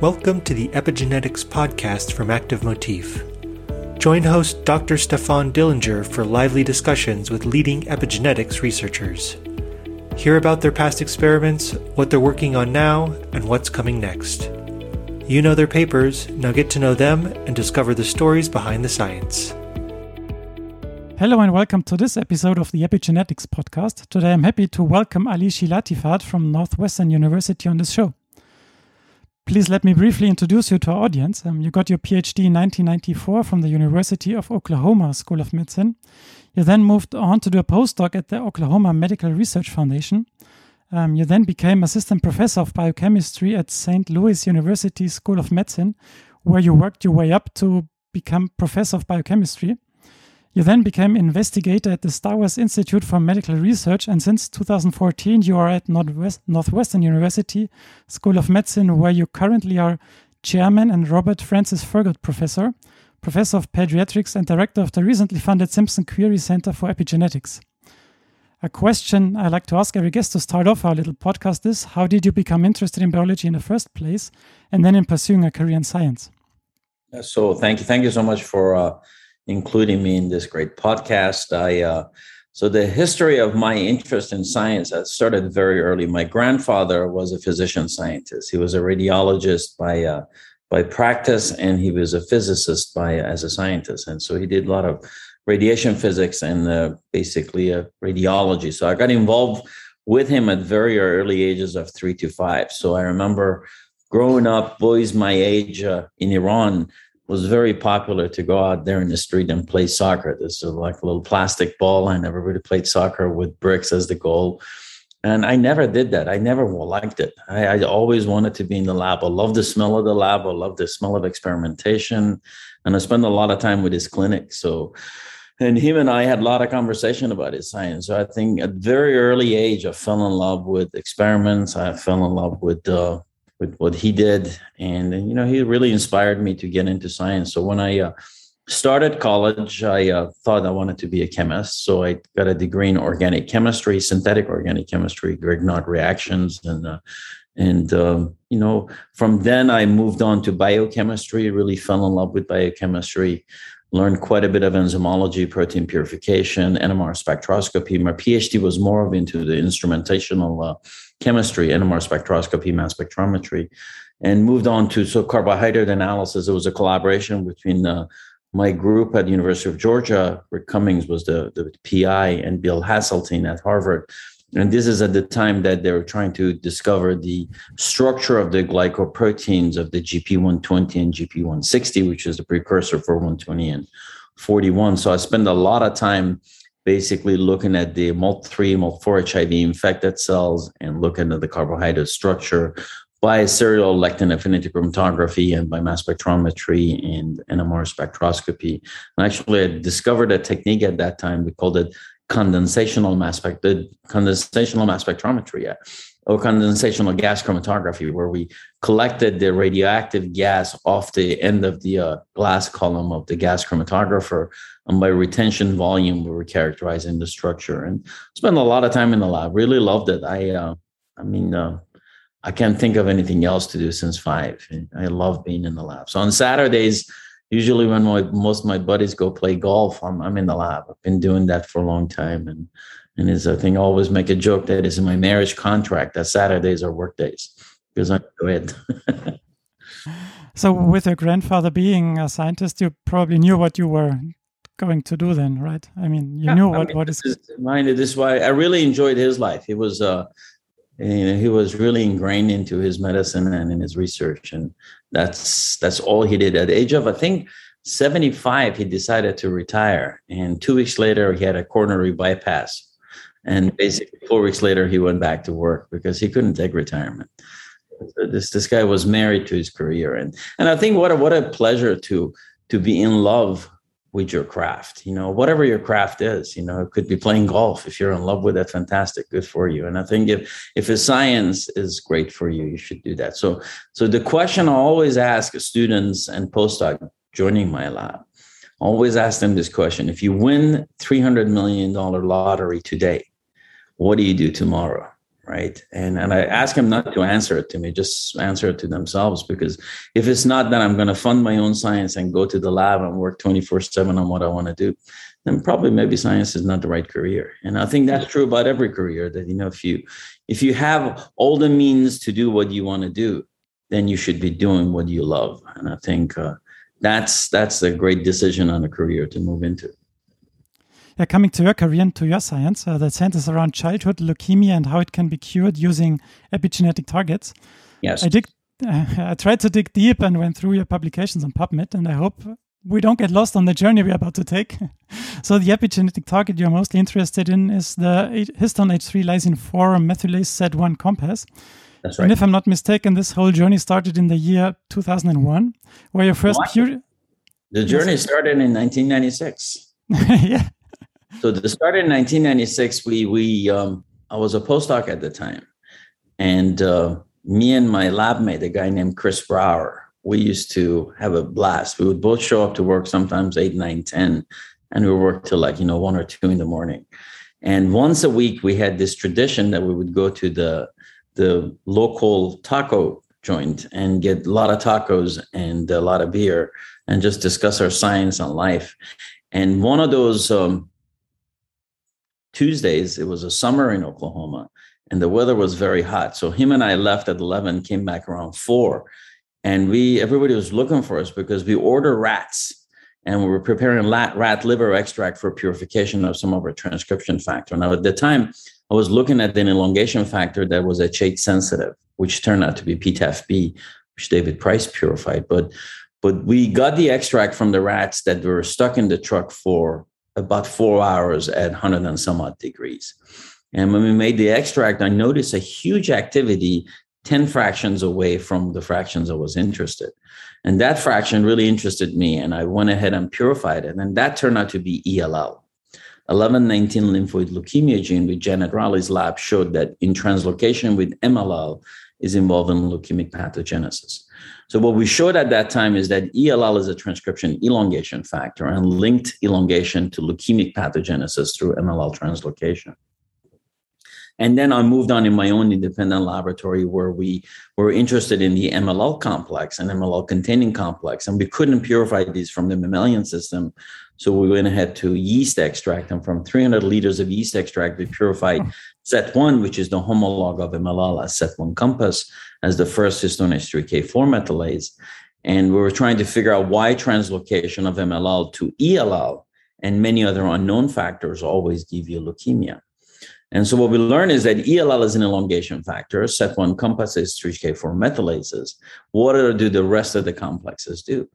Welcome to the Epigenetics podcast from Active Motif. Join host Dr. Stefan Dillinger for lively discussions with leading epigenetics researchers. Hear about their past experiments, what they're working on now, and what's coming next. You know their papers, now get to know them and discover the stories behind the science. Hello and welcome to this episode of the Epigenetics podcast. Today I'm happy to welcome Ali Shilatifard from Northwestern University on this show. Please let me briefly introduce you to our audience. Um, you got your PhD in 1994 from the University of Oklahoma School of Medicine. You then moved on to do a postdoc at the Oklahoma Medical Research Foundation. Um, you then became assistant professor of biochemistry at St. Louis University School of Medicine, where you worked your way up to become professor of biochemistry. You then became investigator at the Stowers Institute for Medical Research, and since 2014, you are at Northwest, Northwestern University School of Medicine, where you currently are chairman and Robert Francis Furchgott Professor, professor of pediatrics, and director of the recently funded Simpson Querrey Center for Epigenetics. A question I like to ask every guest to start off our little podcast is How did you become interested in biology in the first place, and then in pursuing a career in science? So, thank you. Thank you so much for. Uh including me in this great podcast. I uh, so the history of my interest in science that started very early. My grandfather was a physician scientist. He was a radiologist by uh, by practice, and he was a physicist by as a scientist. And so he did a lot of radiation physics and uh, basically radiology. So I got involved with him at very early ages of three to five. So I remember growing up, boys my age uh, in Iran was very popular to go out there in the street and play soccer. This is like a little plastic ball, and everybody played soccer with bricks as the goal. And I never did that. I never liked it. I, I always wanted to be in the lab. I love the smell of the lab. I love the smell of experimentation. And I spent a lot of time with his clinic. So, and him and I had a lot of conversation about his science. So I think at very early age, I fell in love with experiments. I fell in love with uh, with what he did, and you know he really inspired me to get into science. So when I uh, started college, I uh, thought I wanted to be a chemist. So I got a degree in organic chemistry, synthetic organic chemistry, Grignard reactions, and uh, and um, you know from then I moved on to biochemistry. Really fell in love with biochemistry. Learned quite a bit of enzymology, protein purification, NMR spectroscopy. My PhD was more of into the instrumentational uh, chemistry, NMR spectroscopy, mass spectrometry, and moved on to so carbohydrate analysis. It was a collaboration between uh, my group at the University of Georgia. Rick Cummings was the, the PI, and Bill Haseltine at Harvard. And this is at the time that they were trying to discover the structure of the glycoproteins of the GP120 and GP160, which is the precursor for 120 and 41. So I spent a lot of time basically looking at the MOLT3, MOLT4 HIV infected cells and looking at the carbohydrate structure by serial lectin affinity chromatography and by mass spectrometry and NMR spectroscopy. And actually, I discovered a technique at that time. We called it condensational mass spec, the condensational mass spectrometry or condensational gas chromatography, where we collected the radioactive gas off the end of the uh, glass column of the gas chromatographer. And by retention volume, we were characterizing the structure and spent a lot of time in the lab. Really loved it. I, uh, I mean, uh, I can't think of anything else to do since five. I love being in the lab. So on Saturdays, usually when my, most of my buddies go play golf, I'm, I'm in the lab. I've been doing that for a long time, and and is I think I always make a joke that is in my marriage contract that Saturdays are work days because I do it. so, with your grandfather being a scientist, you probably knew what you were going to do then, right? I mean, you yeah, knew what, I mean, what is. Mind this why I really enjoyed his life. He was, uh, you know, he was really ingrained into his medicine and in his research, and that's that's all he did. At the age of, I think, 75, he decided to retire, and two weeks later, he had a coronary bypass and basically, four weeks later, he went back to work because he couldn't take retirement. So this this guy was married to his career, and and I think what a, what a pleasure to to be in love with your craft. You know, whatever your craft is, you know, it could be playing golf. If you're in love with it, fantastic, good for you. And I think if if a science is great for you, you should do that. So so the question I always ask students and postdoc joining my lab, always ask them this question: If you win three hundred million dollar lottery today what do you do tomorrow right? And and I ask them not to answer it to me, just answer it to themselves. Because if it's not that I'm going to fund my own science and go to the lab and work 24 seven on what I want to do, then probably maybe science is not the right career. And I think that's true about every career. That you know, if you if you have all the means to do what you want to do, then you should be doing what you love. And I think uh, that's that's a great decision on a career to move into. Yeah, coming to your career and to your science, uh, that centers around childhood leukemia and how it can be cured using epigenetic targets. Yes. I dig. Uh, I tried to dig deep and went through your publications on PubMed, and I hope we don't get lost on the journey we're about to take. so the epigenetic target you're mostly interested in is the histone H3 lysine 4 methylase SET1 compass. That's right. And if I'm not mistaken, this whole journey started in the year 2001, where your first pure. The journey started in 1996. yeah. So the start in 1996. We we um, I was a postdoc at the time, and uh, me and my lab mate, a guy named Chris Brower, we used to have a blast. We would both show up to work sometimes eight, nine, ten, and we would work till like you know one or two in the morning. And once a week, we had this tradition that we would go to the the local taco joint and get a lot of tacos and a lot of beer and just discuss our science on life. And one of those um, Tuesdays, it was a summer in Oklahoma and the weather was very hot. So him and I left at 11, came back around four. And we, everybody was looking for us because we order rats and we were preparing rat, rat liver extract for purification of some of our transcription factor. Now, at the time, I was looking at an elongation factor that was H8 sensitive, which turned out to be P-TEFb, which David Price purified. But but we got the extract from the rats that were stuck in the truck for about four hours at 100 and some odd degrees. And when we made the extract, I noticed a huge activity 10 fractions away from the fractions I was interested. And that fraction really interested me. And I went ahead and purified it. And that turned out to be ELL. 1119 lymphoid leukemia gene with Janet Rowley's lab showed that in translocation with MLL is involved in leukemic pathogenesis. So what we showed at that time is that ELL is a transcription elongation factor and linked elongation to leukemic pathogenesis through MLL translocation. And then I moved on in my own independent laboratory where we were interested in the MLL complex and MLL containing complex. And we couldn't purify these from the mammalian system. So we went ahead to yeast extract. And from 300 liters of yeast extract, we purified oh. SET1, which is the homolog of MLL as SET1 compass, as the first histone H3K4 methylase. And we were trying to figure out why translocation of MLL to ELL and many other unknown factors always give you leukemia. And so what we learn is that ELL is an elongation factor. SET1 compasses 3K4 methylases. What do the rest of the complexes do?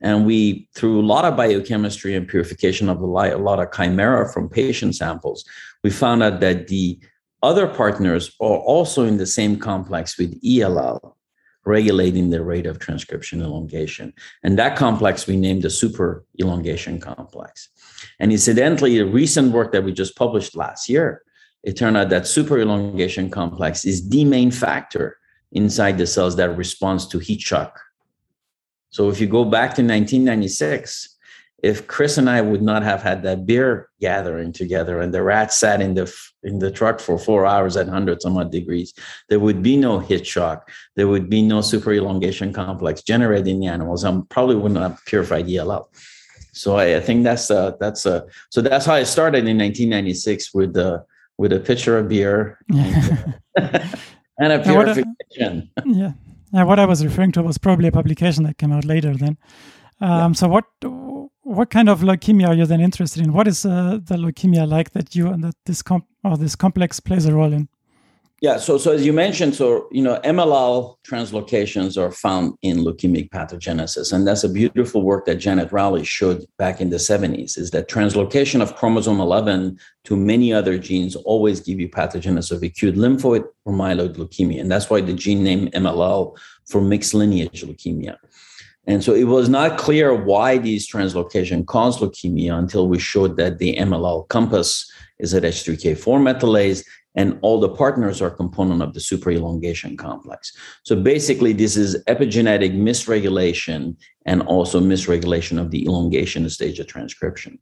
And we, through a lot of biochemistry and purification of a lot of chimera from patient samples, we found out that the other partners are also in the same complex with ELL, regulating the rate of transcription elongation. And that complex we named the super elongation complex. And incidentally, the recent work that we just published last year it turned out that super elongation complex is the main factor inside the cells that responds to heat shock. So if you go back to 1996, if Chris and I would not have had that beer gathering together and the rats sat in the in the truck for four hours at 100 some odd degrees, there would be no heat shock. There would be no super elongation complex generated in the animals and probably wouldn't have purified ELL. So I, I think that's uh, that's a, so that's how I started in 1996 with the with a pitcher of beer and, and a purification. Yeah. Yeah, what I was referring to was probably a publication that came out later then. Um, yeah. So what what kind of leukemia are you then interested in? What is uh, the leukemia like that you and that this comp or this complex plays a role in? Yeah, so so as you mentioned, so you know MLL translocations are found in leukemic pathogenesis, and that's a beautiful work that Janet Rowley showed back in the 70s. Is that translocation of chromosome 11 to many other genes always give you pathogenesis of acute lymphoid or myeloid leukemia, and that's why the gene name MLL for mixed lineage leukemia. And so it was not clear why these translocation caused leukemia until we showed that the MLL compass is at H3K4 methylase and all the partners are component of the super elongation complex. So basically, this is epigenetic misregulation and also misregulation of the elongation stage of transcription.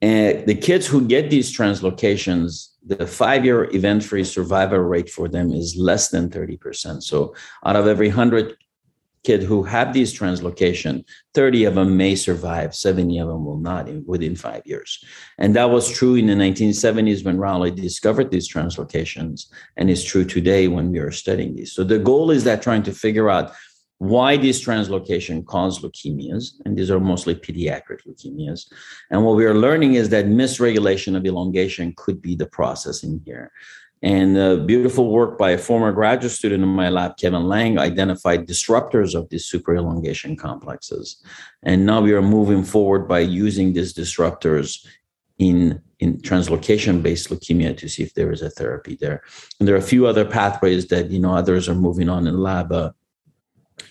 And the kids who get these translocations the five year event free survival rate for them is less than 30%. So out of every 100 kid who have these translocation 30 of them may survive 70 of them will not in, within five years and that was true in the 1970s when Rowley discovered these translocations and is true today when we are studying these so the goal is that trying to figure out why these translocation cause leukemias, and these are mostly pediatric leukemias. And what we are learning is that misregulation of elongation could be the process in here. And uh, beautiful work by a former graduate student in my lab, Kevin Liang, identified disruptors of these super elongation complexes. And now we are moving forward by using these disruptors in, in translocation based leukemia to see if there is a therapy there. And there are a few other pathways that, you know, others are moving on in lab. Uh,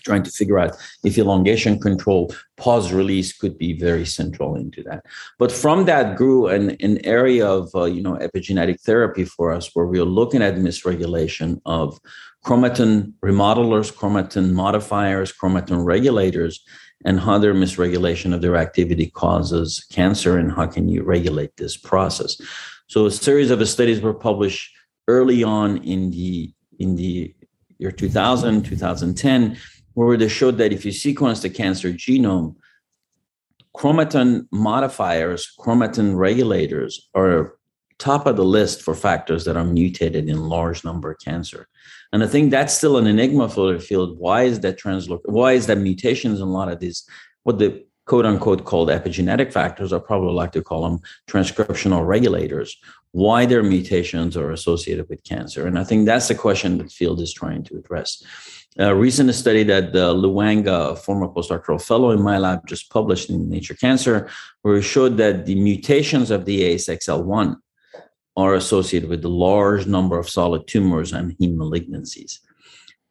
trying to figure out if elongation control pause release could be very central into that. But from that grew an, an area of uh, you know epigenetic therapy for us where we are looking at misregulation of chromatin remodelers chromatin modifiers chromatin regulators and how their misregulation of their activity causes cancer and how can you regulate this process. So a series of studies were published early on in the in the year 2000 2010 where they showed that if you sequence the cancer genome, chromatin modifiers, chromatin regulators are top of the list for factors that are mutated in large number of cancer. And I think that's still an enigma for the field. Why is that transloc? Why is that mutations in a lot of these, what the quote unquote called epigenetic factors, or probably like to call them transcriptional regulators, why their mutations are associated with cancer. And I think that's the question the field is trying to address. A recent study that uh, Lu Wang, former postdoctoral fellow in my lab, just published in Nature Cancer, where it showed that the mutations of the ASXL1 are associated with a large number of solid tumors and heme malignancies.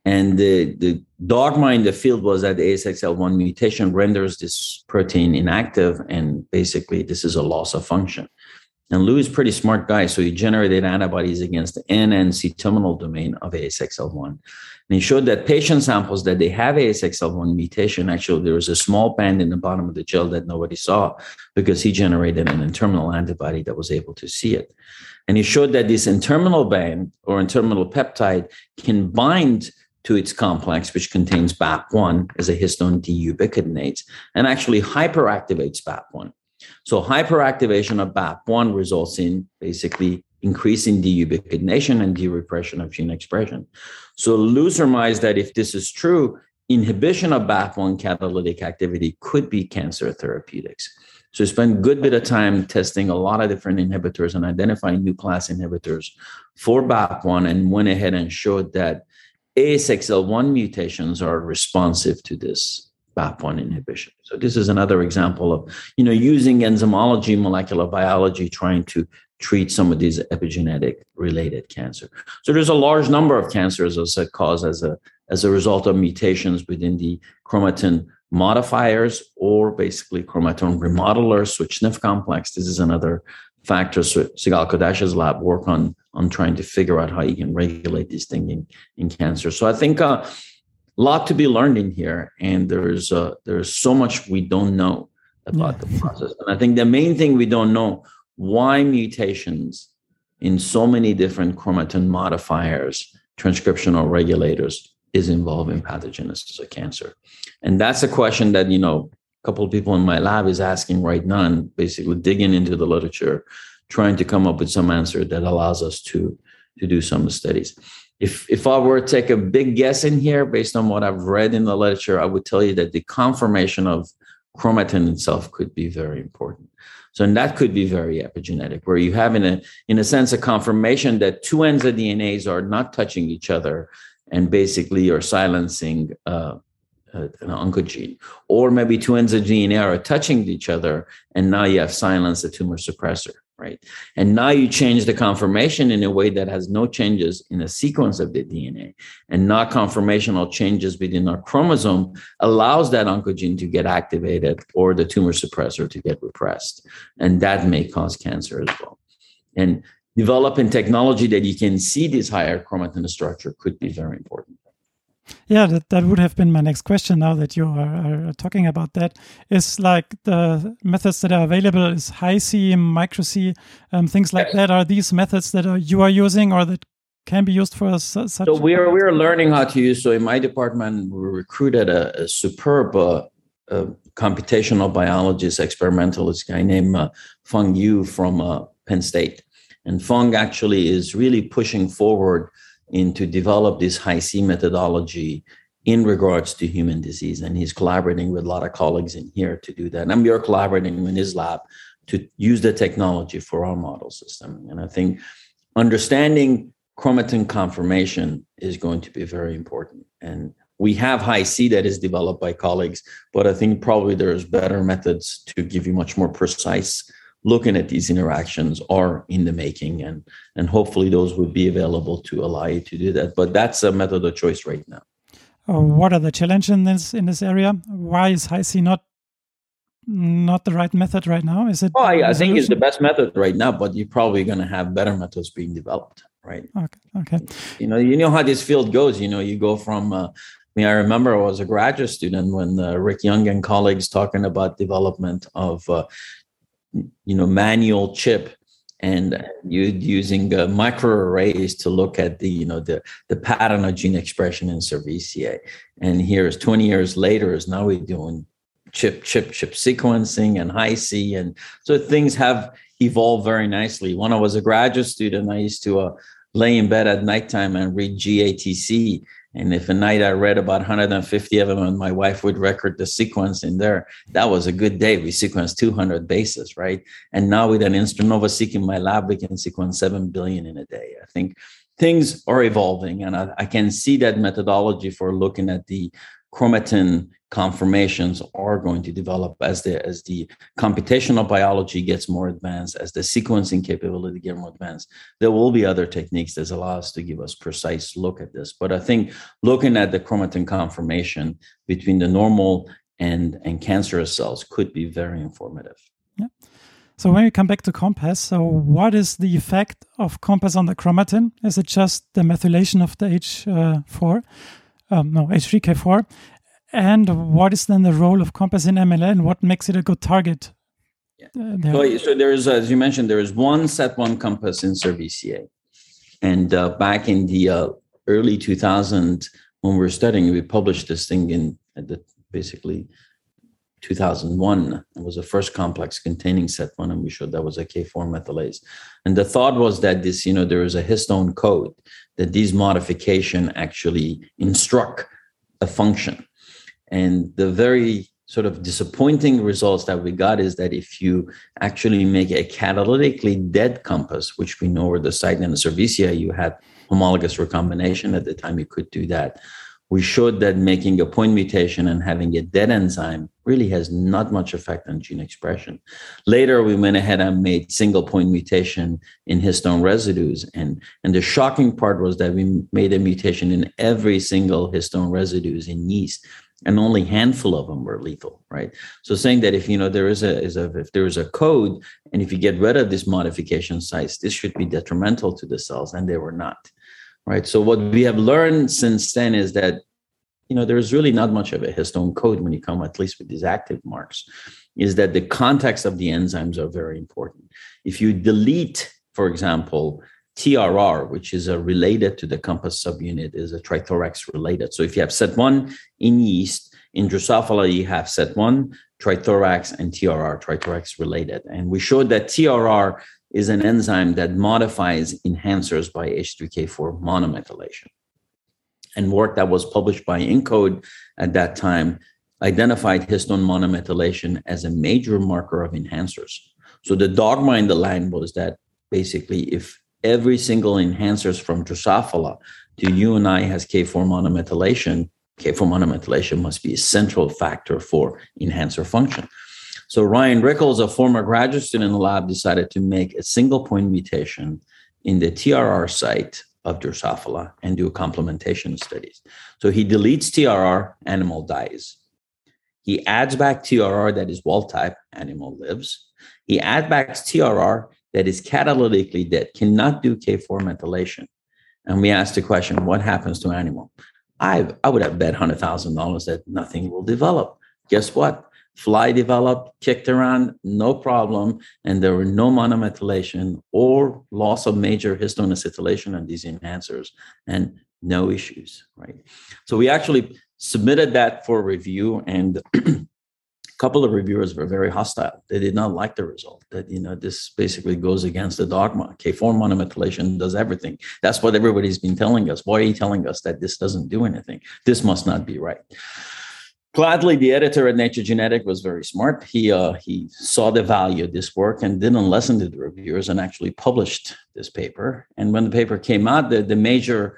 And the, the dogma in the field was that the ASXL1 mutation renders this protein inactive, and basically, this is a loss of function. And Lu is pretty smart guy, so he generated antibodies against the N and C terminal domain of ASXL1. And he showed that patient samples that they have ASXL1 mutation, actually there was a small band in the bottom of the gel that nobody saw because he generated an N-terminal antibody that was able to see it. And he showed that this N-terminal band or N-terminal peptide can bind to its complex, which contains BAP1 as a histone deubiquitinase, and actually hyperactivates BAP1. So hyperactivation of BAP1 results in basically increasing deubiquitination and derepression of gene expression. So Lu surmised that if this is true, inhibition of BAP1 catalytic activity could be cancer therapeutics. So he spent a good bit of time testing a lot of different inhibitors and identifying new class inhibitors for BAP1 and went ahead and showed that ASXL1 mutations are responsive to this BAP1 inhibition. So this is another example of, you know, using enzymology, molecular biology, trying to treat some of these epigenetic related cancer. So there's a large number of cancers as a cause as a as a result of mutations within the chromatin modifiers or basically chromatin remodelers, switch NIF complex. This is another factor. So Cigall Kadoch's lab work on on trying to figure out how you can regulate these things in, in cancer. So I think uh, lot to be learned in here, and there's uh, there's so much we don't know about the process. And I think the main thing we don't know why mutations in so many different chromatin modifiers, transcriptional regulators, is involved in pathogenesis of cancer. And that's a question that you know a couple of people in my lab is asking right now, and basically digging into the literature, trying to come up with some answer that allows us to to do some studies if if I were to take a big guess in here, based on what I've read in the literature, I would tell you that the conformation of chromatin itself could be very important. So, and that could be very epigenetic, where you have in a in a sense a confirmation that two ends of DNAs are not touching each other, and basically you're silencing uh, an oncogene, or maybe two ends of DNA are touching each other, and now you have silenced a tumor suppressor right? And now you change the conformation in a way that has no changes in the sequence of the DNA and not conformational changes within our chromosome allows that oncogene to get activated or the tumor suppressor to get repressed. And that may cause cancer as well. And developing technology that you can see this higher chromatin structure could be very important. Yeah, that, that would have been my next question now that you are, are talking about that. Is like the methods that are available is Hi-C, micro-C, um, things like yes. that. Are these methods that are, you are using or that can be used for such? So we are we are learning how to use. So in my department, we recruited a, a superb uh, uh, computational biologist, experimentalist guy named uh, Feng Yue from uh, Penn State, and Feng actually is really pushing forward into develop this Hi-C methodology in regards to human disease. And he's collaborating with a lot of colleagues in here to do that. And we are collaborating in his lab to use the technology for our model system. And I think understanding chromatin conformation is going to be very important. And we have Hi-C that is developed by colleagues, but I think probably there's better methods to give you much more precise looking at these interactions are in the making and and hopefully those would be available to allow you to do that. But that's a method of choice right now. Uh, what are the challenges in this in this area? Why is Hi-C not not the right method right now? Is it oh, I, I think it's the best method right now but you're probably going to have better methods being developed right? Okay okay. You know you know how this field goes. You know you go from uh, I mean, I remember I was a graduate student when uh, Rick Young and colleagues talking about development of uh, you know manual chip and you using uh, microarrays to look at the you know the the pattern of gene expression in cerevisiae. And here's 20 years later is now we're doing chip chip chip sequencing and Hi-C and so things have evolved very nicely. When i was a graduate student i used to uh, lay in bed at nighttime and read gatc and if a night I read about 150 of them and my wife would record the sequence in there, that was a good day. We sequenced 200 bases, right? And now with an Instranova seq in my lab, we can sequence 7 billion in a day. I think things are evolving and I, I can see that methodology for looking at the chromatin conformations are going to develop as the as the computational biology gets more advanced as the sequencing capability get more advanced. There will be other techniques that allow us to give us precise look at this. But i think looking at the chromatin conformation between the normal and and cancerous cells could be very informative. Yeah. So when we come back to compass so what is the effect of compass on the chromatin? Is it just the methylation of the h4 uh, um, no h3k4 and what is then the role of Compass in MLA and what makes it a good target? Yeah. Uh, so, so there is, as you mentioned, there is one SET1 compass in cerevisiae. And uh, back in the uh, early 2000s, when we were studying, we published this thing in the, basically 2001. It was the first complex containing SET1, and we showed that was a K4 methylase. And the thought was that this, you know, there is a histone code that these modification actually instruct a function. And the very sort of disappointing results that we got is that if you actually make a catalytically dead compass, which we know were the site in the cerevisiae, you had homologous recombination at the time you could do that. We showed that making a point mutation and having a dead enzyme really has not much effect on gene expression. Later, we went ahead and made single point mutation in histone residues. And, and the shocking part was that we made a mutation in every single histone residues in yeast and only handful of them were lethal right so saying that if you know there is a is a if there is a code and if you get rid of this modification sites this should be detrimental to the cells and they were not right so what we have learned since then is that you know there's really not much of a histone code when you come at least with these active marks is that the context of the enzymes are very important if you delete for example TRR, which is a related to the compass subunit, is a trithorax related. So if you have SET1 in yeast, in Drosophila, you have SET1, trithorax, and TRR, trithorax related. And we showed that TRR is an enzyme that modifies enhancers by H3K4 monomethylation. And work that was published by ENCODE at that time identified histone monomethylation as a major marker of enhancers. So the dogma in the line was that basically if every single enhancers from Drosophila to UNI has K4 monomethylation, K4 monomethylation must be a central factor for enhancer function. So Ryan Rickels, a former graduate student in the lab, decided to make a single point mutation in the TRR site of Drosophila and do complementation studies. So he deletes TRR, animal dies. He adds back TRR that is wild type, animal lives. He adds back TRR that is catalytically dead, cannot do K4 methylation. And we asked the question, what happens to animal? I, I would have bet $100,000 that nothing will develop. Guess what? Fly developed, kicked around, no problem. And there were no monomethylation or loss of major histone acetylation on these enhancers and no issues, right? So we actually submitted that for review and a couple of reviewers were very hostile. They did not like the result. That you know this basically goes against the dogma. K4 monomethylation does everything. That's what everybody's been telling us. Why are you telling us that this doesn't do anything? This must not be right. Gladly, the editor at Nature Genetic was very smart. He uh, he saw the value of this work and didn't listen to the reviewers and actually published this paper. And when the paper came out, the, the major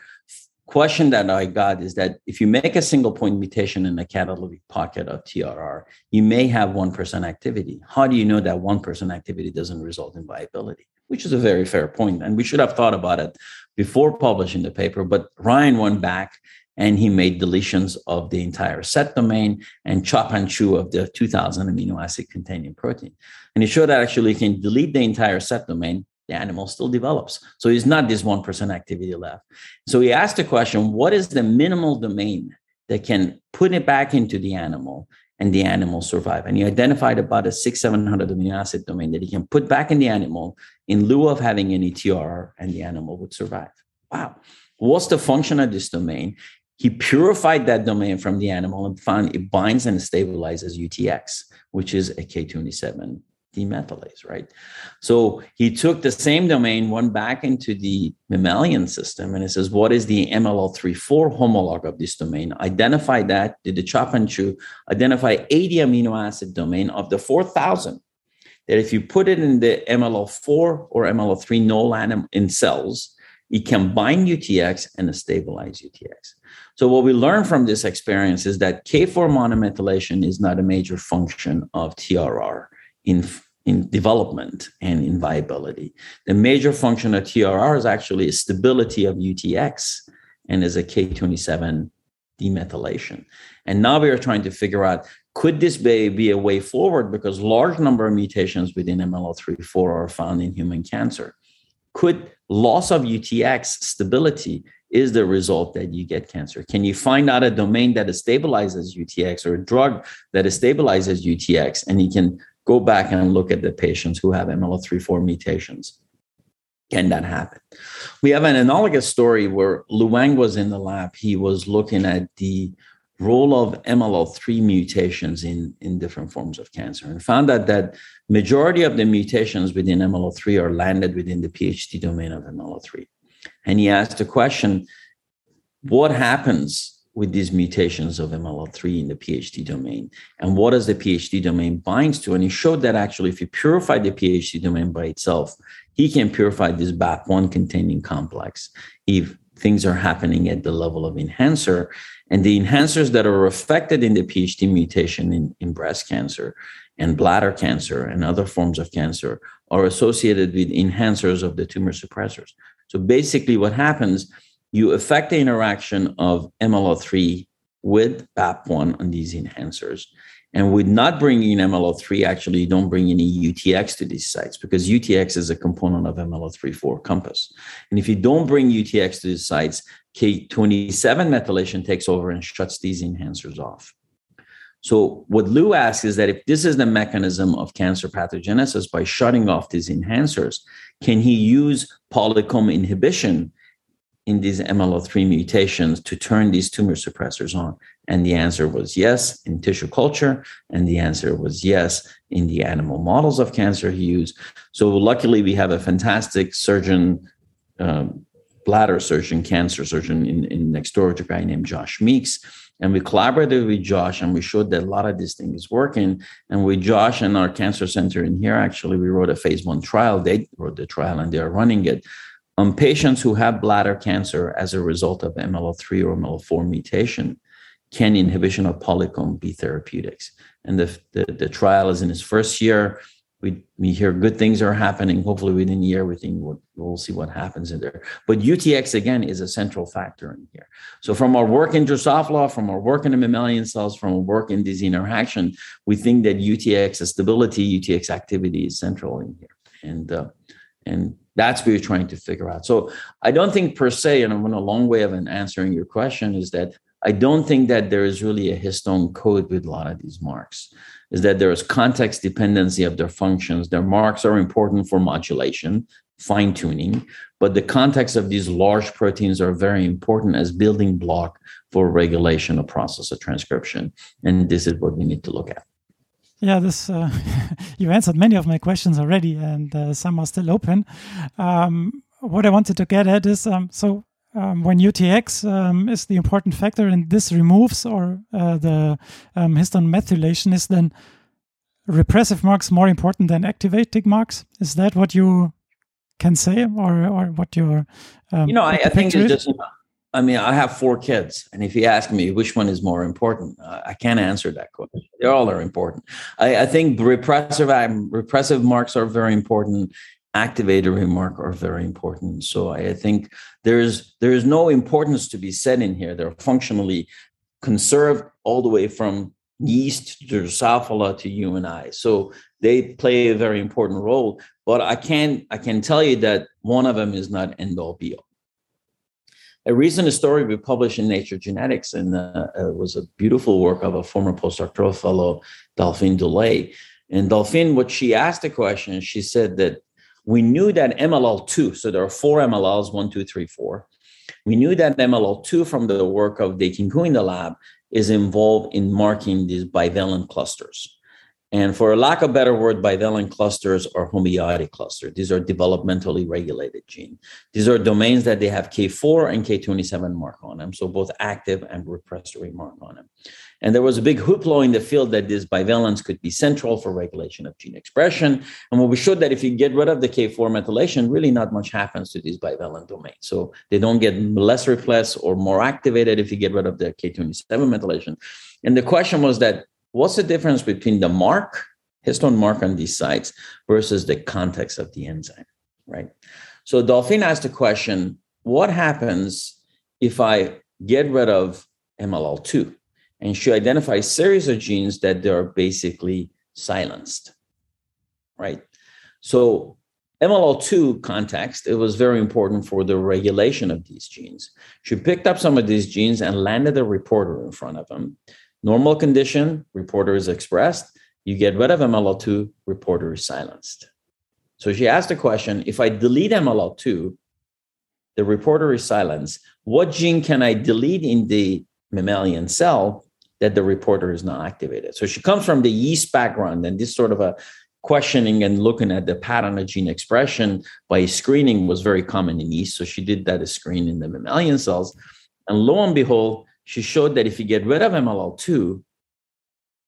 question that I got is that if you make a single point mutation in the catalytic pocket of TRR, you may have 1% activity. How do you know that 1% activity doesn't result in viability? Which is a very fair point, And we should have thought about it before publishing the paper. But Ryan went back and he made deletions of the entire set domain and chop and chew of the 2000 amino acid containing protein. And he showed that actually you can delete the entire set domain the animal still develops. So it's not this 1% activity left. So he asked the question what is the minimal domain that can put it back into the animal and the animal survive? And he identified about a six, 700 amino acid domain that he can put back in the animal in lieu of having any TR and the animal would survive. Wow. What's the function of this domain? He purified that domain from the animal and found it binds and stabilizes UTX, which is a K27 demethylase, right? So he took the same domain, went back into the mammalian system, and it says, what is the MLL34 homolog of this domain? Identify that, did the chop and chew, identify 80 amino acid domain of the 4,000 that if you put it in the MLL4 or MLL3 null anim in cells, it can bind UTX and stabilize UTX. So what we learned from this experience is that K4 monomethylation is not a major function of TRR in, in development and in viability. The major function of TRR is actually stability of UTX and is a K27 demethylation. And now we are trying to figure out could this be, be a way forward because large number of mutations within MLL34 are found in human cancer. Could loss of UTX stability is the result that you get cancer? Can you find out a domain that stabilizes UTX or a drug that stabilizes UTX and you can go back and look at the patients who have MLL34 mutations. Can that happen? We have an analogous story where Lu Wang was in the lab. He was looking at the role of MLL3 mutations in, in different forms of cancer and found out that majority of the mutations within MLL3 are landed within the PHD domain of MLL3. And he asked the question, what happens with these mutations of MLL3 in the PHD domain. And what does the PHD domain binds to? And he showed that actually, if you purify the PHD domain by itself, he can purify this BAP1 containing complex if things are happening at the level of enhancer. And the enhancers that are affected in the PHD mutation in, in breast cancer and bladder cancer and other forms of cancer are associated with enhancers of the tumor suppressors. So basically, what happens you affect the interaction of MLL3 with BAP1 on these enhancers. And with not bringing in MLL3, actually, you don't bring any UTX to these sites because UTX is a component of MLL3-4 compass. And if you don't bring UTX to these sites, K27 methylation takes over and shuts these enhancers off. So what Lu asks is that if this is the mechanism of cancer pathogenesis by shutting off these enhancers, can he use polycomb inhibition in these MLL3 mutations to turn these tumor suppressors on? And the answer was yes in tissue culture, and the answer was yes in the animal models of cancer he used. So luckily, we have a fantastic surgeon, um, bladder surgeon, cancer surgeon in, in next door to a guy named Josh Meeks. And we collaborated with Josh and we showed that a lot of this thing is working. And with Josh and our cancer center in here, actually, we wrote a phase one trial. They wrote the trial and they are running it on patients who have bladder cancer as a result of MLL3 or MLL4 mutation, can inhibition of polycomb be therapeutics? And the, the, the trial is in its first year. We, we hear good things are happening. Hopefully, within a year, we think we'll, we'll see what happens in there. But UTX, again, is a central factor in here. So, from our work in Drosophila, from our work in the mammalian cells, from our work in this interaction, we think that UTX stability, UTX activity is central in here. And, uh, and that's what you're trying to figure out. So I don't think per se, and I'm in a long way of answering your question, is that I don't think that there is really a histone code with a lot of these marks. Is that there is context dependency of their functions. Their marks are important for modulation, fine tuning, but the context of these large proteins are very important as building block for regulation of process of transcription. And this is what we need to look at. Yeah, this uh, you answered many of my questions already, and uh, some are still open. Um, what I wanted to get at is um, so um, when UTX um, is the important factor, and this removes or uh, the um, histone methylation is then repressive marks more important than activating marks. Is that what you can say, or or what your um, you know? I, I think it's just I mean, I have four kids, and if you ask me which one is more important, uh, I can't answer that question. They all are important. I, I think repressive um, repressive marks are very important. Activatory remark are very important. So I, think there's there is no importance to be said in here. They're functionally conserved all the way from yeast to Drosophila to you and I. So they play a very important role. But I can I can tell you that one of them is not end all be all a recent story we published in Nature Genetics, and uh, it was a beautiful work of a former postdoctoral fellow, Delphine Douillet. And Delphine, what she asked the question, she said that we knew that MLL2, so there are four MLLs, one, two, three, four. We knew that MLL2 from the work of Deqing Hu in the lab is involved in marking these bivalent clusters. And for a lack of better word, bivalent clusters are homeotic clusters. These are developmentally regulated genes. These are domains that they have K4 and K27 mark on them, so both active and repressory mark on them. And there was a big hoopla in the field that this bivalence could be central for regulation of gene expression. And what we showed that if you get rid of the K4 methylation, really not much happens to these bivalent domains. So they don't get less repressed or more activated if you get rid of the K27 methylation. And the question was that what's the difference between the mark, histone mark on these sites versus the context of the enzyme, right? So Delphine asked the question, what happens if I get rid of MLL2? And she identifies series of genes that they're basically silenced, right? So MLL2 context, it was very important for the regulation of these genes. She picked up some of these genes and landed a reporter in front of them Normal condition, reporter is expressed. You get rid of MLL2, reporter is silenced. So she asked the question if I delete MLL2, the reporter is silenced. What gene can I delete in the mammalian cell that the reporter is not activated? So she comes from the yeast background, and this sort of a questioning and looking at the pattern of gene expression by screening was very common in yeast. So she did that screen in the mammalian cells. And lo and behold, she showed that if you get rid of MLL2,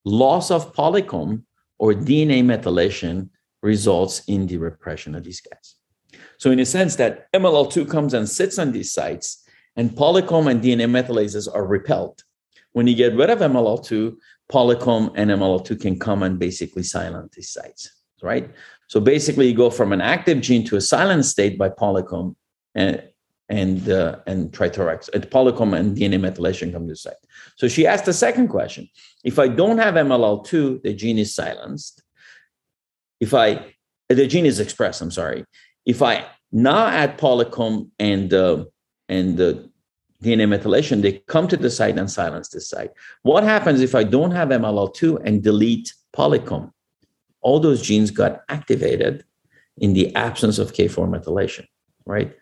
loss of polycomb or DNA methylation results in the repression of these guys. So, in a sense, that MLL2 comes and sits on these sites, and polycomb and DNA methylases are repelled. When you get rid of MLL2, polycomb and MLL2 can come and basically silence these sites, right? So basically, you go from an active gene to a silent state by polycomb, and and uh, and trithorax, and polycomb and DNA methylation come to site. So she asked the second question: If I don't have MLL2, the gene is silenced. If I the gene is expressed, I'm sorry. If I now add polycomb and uh, and the DNA methylation, they come to the site and silence this site. What happens if I don't have MLL2 and delete polycomb? All those genes got activated in the absence of K4 methylation, right?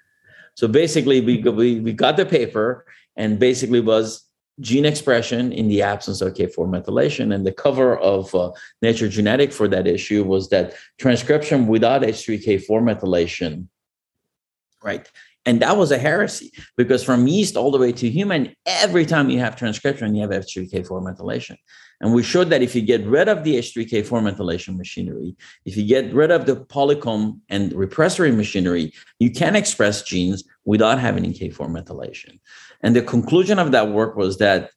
So basically, we, we, we got the paper and basically was gene expression in the absence of K4 methylation. And the cover of uh, Nature Genetic for that issue was that transcription without H3K4 methylation, right? And that was a heresy because from yeast all the way to human, every time you have transcription, you have H3K4 methylation. And we showed that if you get rid of the H3K4 methylation machinery, if you get rid of the polycomb and repressory machinery, you can express genes without having K4 methylation. And the conclusion of that work was that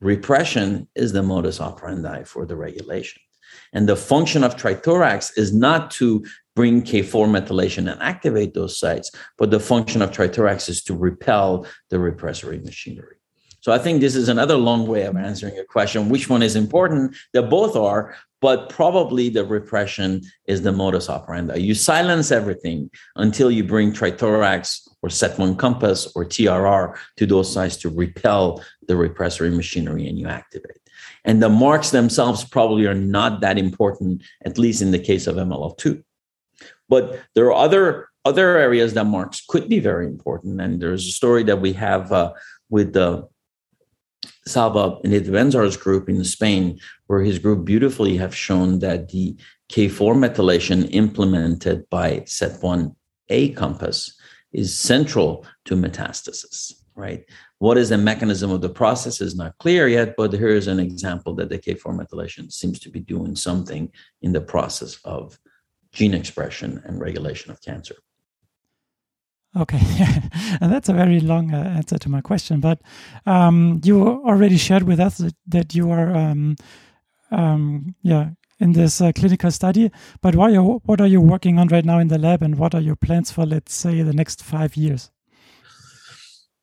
repression is the modus operandi for the regulation. And the function of trithorax is not to bring K4 methylation and activate those sites, but the function of trithorax is to repel the repressory machinery. So I think this is another long way of answering your question. Which one is important? They both are, but probably the repression is the modus operandi. You silence everything until you bring trithorax or SET1 compass or TRR to those sites to repel the repressory machinery and you activate. And the marks themselves probably are not that important, at least in the case of MLL2. But there are other other areas that marks could be very important. And there's a story that we have uh, with the Salva Nidvenzar's group in Spain, where his group beautifully have shown that the K4 methylation implemented by SET1A compass is central to metastasis, right? What is the mechanism of the process is not clear yet, but here is an example that the K4 methylation seems to be doing something in the process of gene expression and regulation of cancer. Okay, and that's a very long uh, answer to my question. But um, you already shared with us that, that you are, um, um, yeah, in this uh, clinical study. But what are, you, what are you working on right now in the lab, and what are your plans for, let's say, the next five years?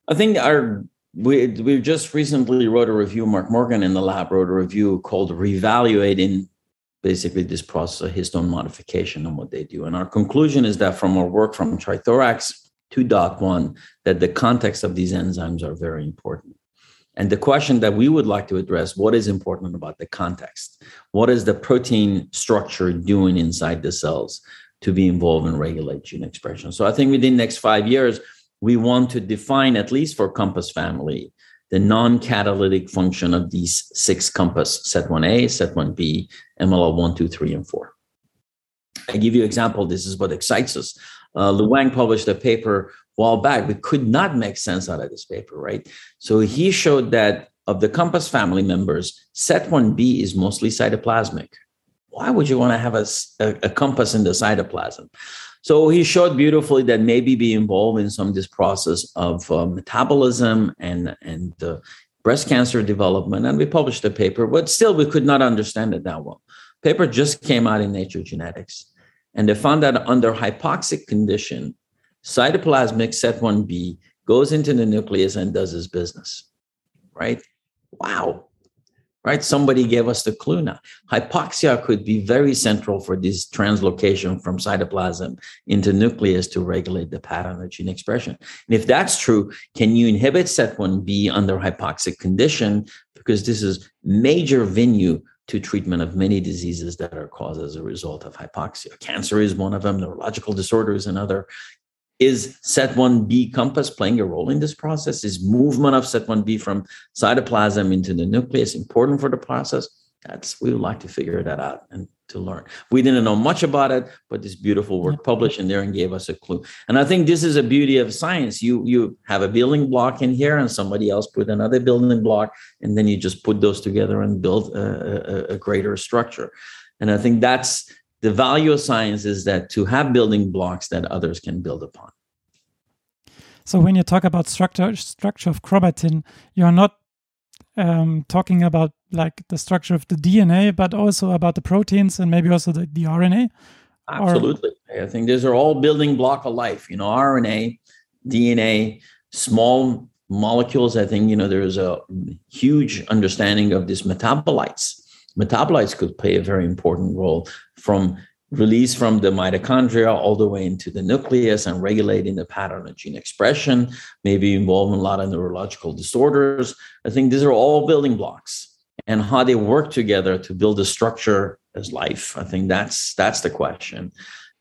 I think our we we just recently wrote a review. Mark Morgan in the lab wrote a review called "Reevaluating." Basically, this process of histone modification and what they do. And our conclusion is that from our work from Trithorax to Dot1, that the context of these enzymes are very important. And the question that we would like to address what is important about the context? What is the protein structure doing inside the cells to be involved and regulate gene expression? So I think within the next five years, we want to define, at least for Compass family, the non-catalytic function of these six Compass, SET1A, SET1B, MLL1, 2, 3, and 4. I give you an example. This is what excites us. Uh, Lu Wang published a paper a while back. We could not make sense out of this paper, right? So he showed that of the Compass family members, SET1B is mostly cytoplasmic. Why would you want to have a, a, a compass in the cytoplasm? So he showed beautifully that maybe be involved in some of this process of uh, metabolism and and uh, breast cancer development. And we published a paper, but still we could not understand it that well. Paper just came out in Nature Genetics, and they found that under hypoxic condition, cytoplasmic SET1B goes into the nucleus and does its business. Right? Wow right? Somebody gave us the clue now. Hypoxia could be very central for this translocation from cytoplasm into nucleus to regulate the pattern of gene expression. And if that's true, can you inhibit SET1B under hypoxic condition? Because this is major venue to treatment of many diseases that are caused as a result of hypoxia. Cancer is one of them, neurological disorders another. Is SET1B compass playing a role in this process? Is movement of SET1B from cytoplasm into the nucleus important for the process? That's we would like to figure that out and to learn. We didn't know much about it, but this beautiful work published in there and gave us a clue. And I think this is a beauty of science. You you have a building block in here, and somebody else put another building block, and then you just put those together and build a, a, a greater structure. And I think that's the value of science is that to have building blocks that others can build upon. So when you talk about structure structure of chromatin, you're not um, talking about like the structure of the DNA, but also about the proteins and maybe also the, the RNA. Absolutely, or... I think these are all building block of life. You know, RNA, DNA, small molecules. I think you know there's a huge understanding of these metabolites metabolites could play a very important role from release from the mitochondria all the way into the nucleus and regulating the pattern of gene expression, maybe involved in a lot of neurological disorders. I think these are all building blocks and how they work together to build a structure as life. I think that's that's the question.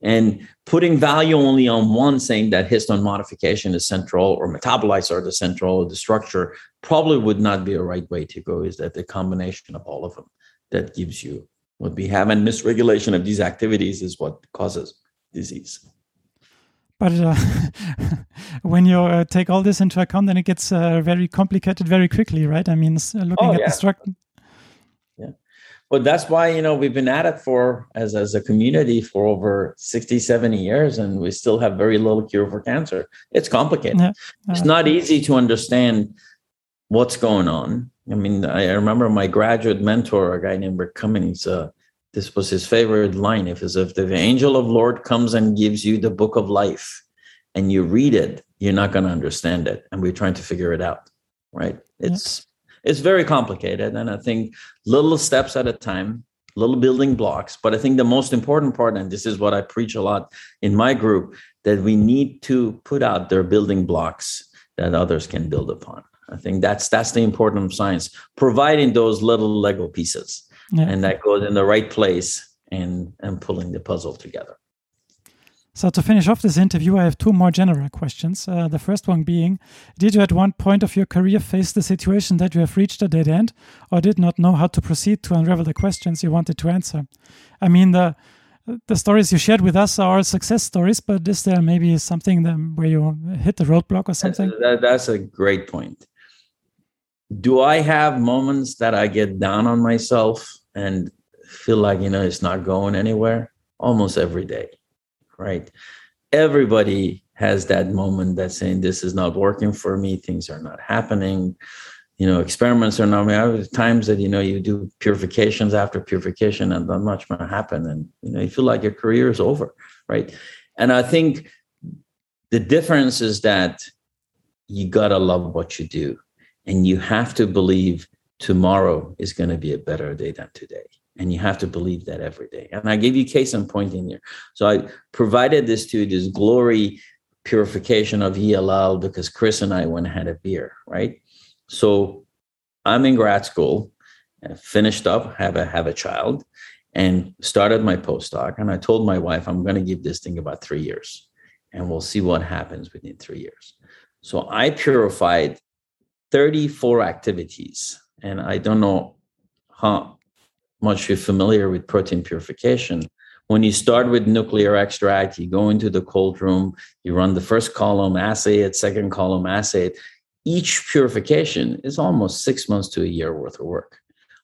And putting value only on one, saying that histone modification is central or metabolites are the central of the structure, probably would not be a right way to go. Is that the combination of all of them? That gives you what we have. And misregulation of these activities is what causes disease. But uh, when you uh, take all this into account, then it gets uh, very complicated very quickly, right? I mean, uh, looking oh, at yeah. the structure. Yeah. But that's why, you know, we've been at it for, as, as a community, for over 60, 70 years, and we still have very little cure for cancer. It's complicated. Yeah. it's not easy to understand what's going on I mean, I remember my graduate mentor, a guy named Rick Cummings. Uh, this was his favorite line. If if the angel of Lord comes and gives you the book of life, and you read it, you're not going to understand it, and we're trying to figure it out. Right? It's it's very complicated, and I think little steps at a time, little building blocks. But I think the most important part, and this is what I preach a lot in my group, that we need to put out their building blocks that others can build upon. I think that's that's the importance of science, providing those little Lego pieces, yeah. and that goes in the right place and and pulling the puzzle together. So to finish off this interview, I have two more general questions. Uh, the first one being, did you at one point of your career face the situation that you have reached a dead end, or did not know how to proceed to unravel the questions you wanted to answer? I mean the the stories you shared with us are success stories, but is there maybe something where you hit the roadblock or something? That's a great point do I have moments that I get down on myself and feel like, you know, it's not going anywhere? Almost every day, right? Everybody has that moment that's saying, this is not working for me, things are not happening. You know, experiments are not. I mean, times that you know you do purifications after purification, and not much going to happen, and you know you feel like your career is over, right? And I think the difference is that you gotta love what you do and you have to believe tomorrow is going to be a better day than today. And you have to believe that every day. And I gave you case in point in here. So I provided this to this glory purification of ELL because Chris and I went and had a beer, right? So I'm in grad school, uh, finished up, have a have a child, and started my postdoc. And I told my wife, I'm going to give this thing about three years, and we'll see what happens within three years. So I purified 34 activities. And I don't know how much you're familiar with protein purification. When you start with nuclear extract, you go into the cold room, you run the first column, assay it, second column, assay it. Each purification is almost six months to a year worth of work.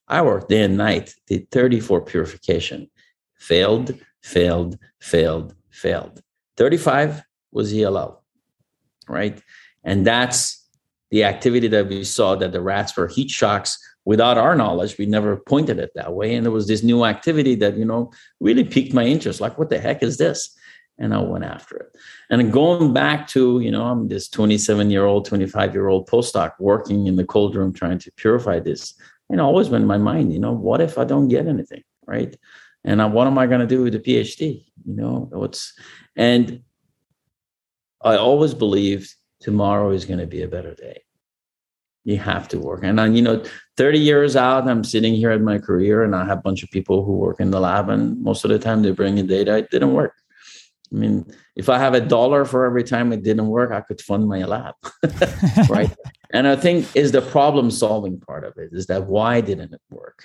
I worked day and night, did 34 purification, failed, failed, failed, failed. 35 was ELL, right? And that's the activity that we saw that the rats were heat shocks without our knowledge. We never pointed it that way. And there was this new activity that you know really piqued my interest. Like what the heck is this? And i went after it. And going back to you know i'm this 27 year old 25 year old postdoc working in the cold room trying to purify this. And always went in my mind you know what if i don't get anything right? And I, what am i going to do with the phd you know what's and i always believed tomorrow is going to be a better day. You have to work. And you know, 30 years out, I'm sitting here in my career and I have a bunch of people who work in the lab, and most of the time they bring in data, it didn't work. I mean, if I have a dollar for every time it didn't work, I could fund my lab. right. and I think is the problem solving part of it is that why didn't it work?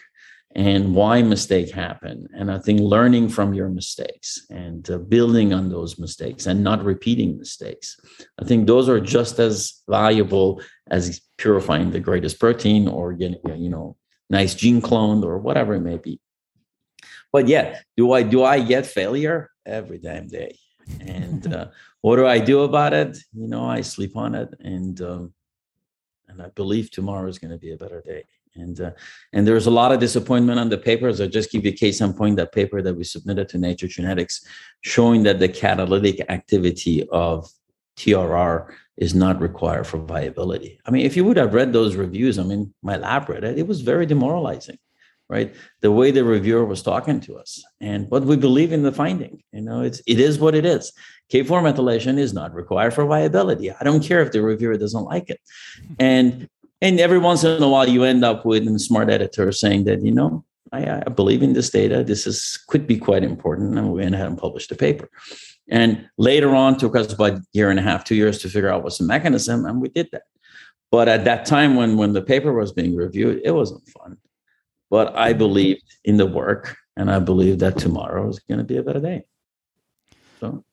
And why mistake happen. And i think learning from your mistakes and uh, building on those mistakes and not repeating mistakes. I think those are just as valuable as purifying the greatest protein or getting you know nice gene cloned or whatever it may be. But yeah do i do i get failure? Every damn day. And uh, what do i do about it? You know i sleep on it and um, and i believe tomorrow is going to be a better day and uh, and there's a lot of disappointment on the papers. I'll just give you case in point that paper that we submitted to Nature Genetics, showing that the catalytic activity of TRR is not required for viability. I mean, if you would have read those reviews, I mean, my lab read it, it was very demoralizing, right? The way the reviewer was talking to us. And but we believe in the finding. You know, it's it is what it is. K4 methylation is not required for viability. I don't care if the reviewer doesn't like it. And and every once in a while you end up with a smart editor saying that you know I, I, believe in this data this is could be quite important and we went ahead and published the paper and later on took us about a year and a half two years to figure out what's the mechanism and we did that but at that time when when the paper was being reviewed it wasn't fun but i believed in the work and i believe that tomorrow is going to be a better day so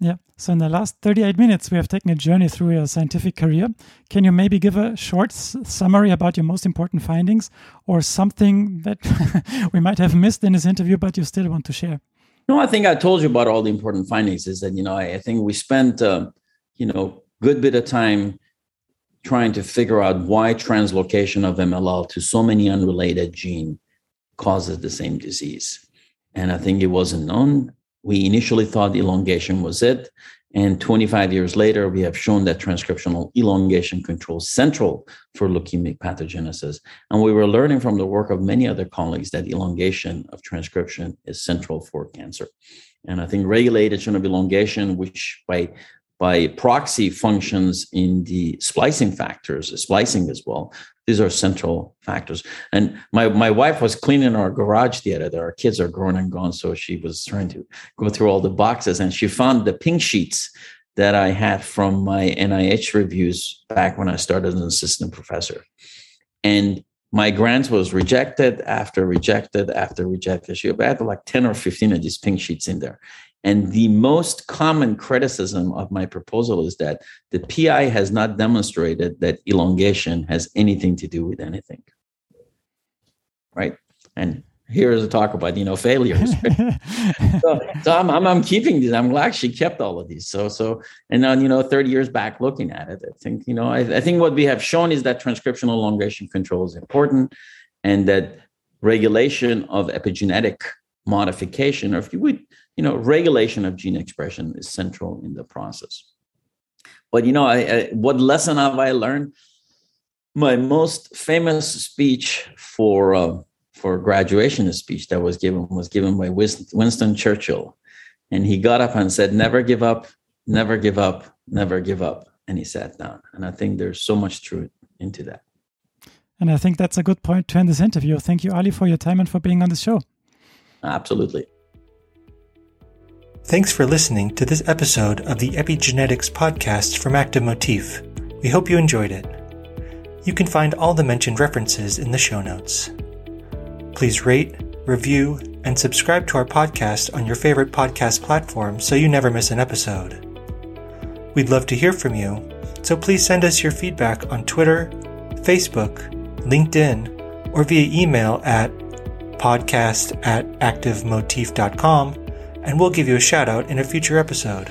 yeah. So in the last 38 minutes, we have taken a journey through your scientific career. Can you maybe give a short summary about your most important findings or something that we might have missed in this interview, but you still want to share? No, I think I told you about all the important findings. Is that you know I, I think we spent uh, you know good bit of time trying to figure out why translocation of MLL to so many unrelated gene causes the same disease, and I think it wasn't known we initially thought elongation was it And 25 years later, we have shown that transcriptional elongation controls central for leukemic pathogenesis. And we were learning from the work of many other colleagues that elongation of transcription is central for cancer. And I think regulation of elongation, which by by proxy functions in the splicing factors, splicing as well. These are central factors. And my, my wife was cleaning our garage the other day. Our kids are grown and gone. So she was trying to go through all the boxes and she found the pink sheets that I had from my NIH reviews back when I started as an assistant professor. And my grant was rejected after rejected after rejected. She had like 10 or 15 of these pink sheets in there. And the most common criticism of my proposal is that the PI has not demonstrated that elongation has anything to do with anything. Right. And here's a talk about you know failures. so, so I'm, I'm, I'm keeping these. I'm glad she kept all of these. So so and then you know 30 years back looking at it, I think you know I, I think what we have shown is that transcriptional elongation control is important, and that regulation of epigenetic modification, or if you would you know, regulation of gene expression is central in the process. But you know, I, I, what lesson have I learned? My most famous speech for uh, for graduation speech that was given was given by Winston Churchill, and he got up and said, "Never give up, never give up, never give up." And he sat down. And I think there's so much truth into that. And I think that's a good point to end this interview. Thank you, Ali, for your time and for being on the show. Absolutely. Thanks for listening to this episode of the Epigenetics podcast from Active Motif. We hope you enjoyed it. You can find all the mentioned references in the show notes. Please rate, review, and subscribe to our podcast on your favorite podcast platform so you never miss an episode. We'd love to hear from you, so please send us your feedback on Twitter, Facebook, LinkedIn, or via email at podcast at activemotif.com and we'll give you a shout out in a future episode.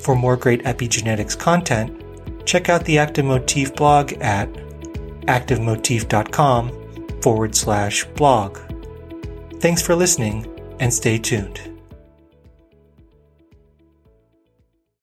For more great epigenetics content, check out the Active Motif blog at activemotif.com forward slash blog. Thanks for listening and stay tuned.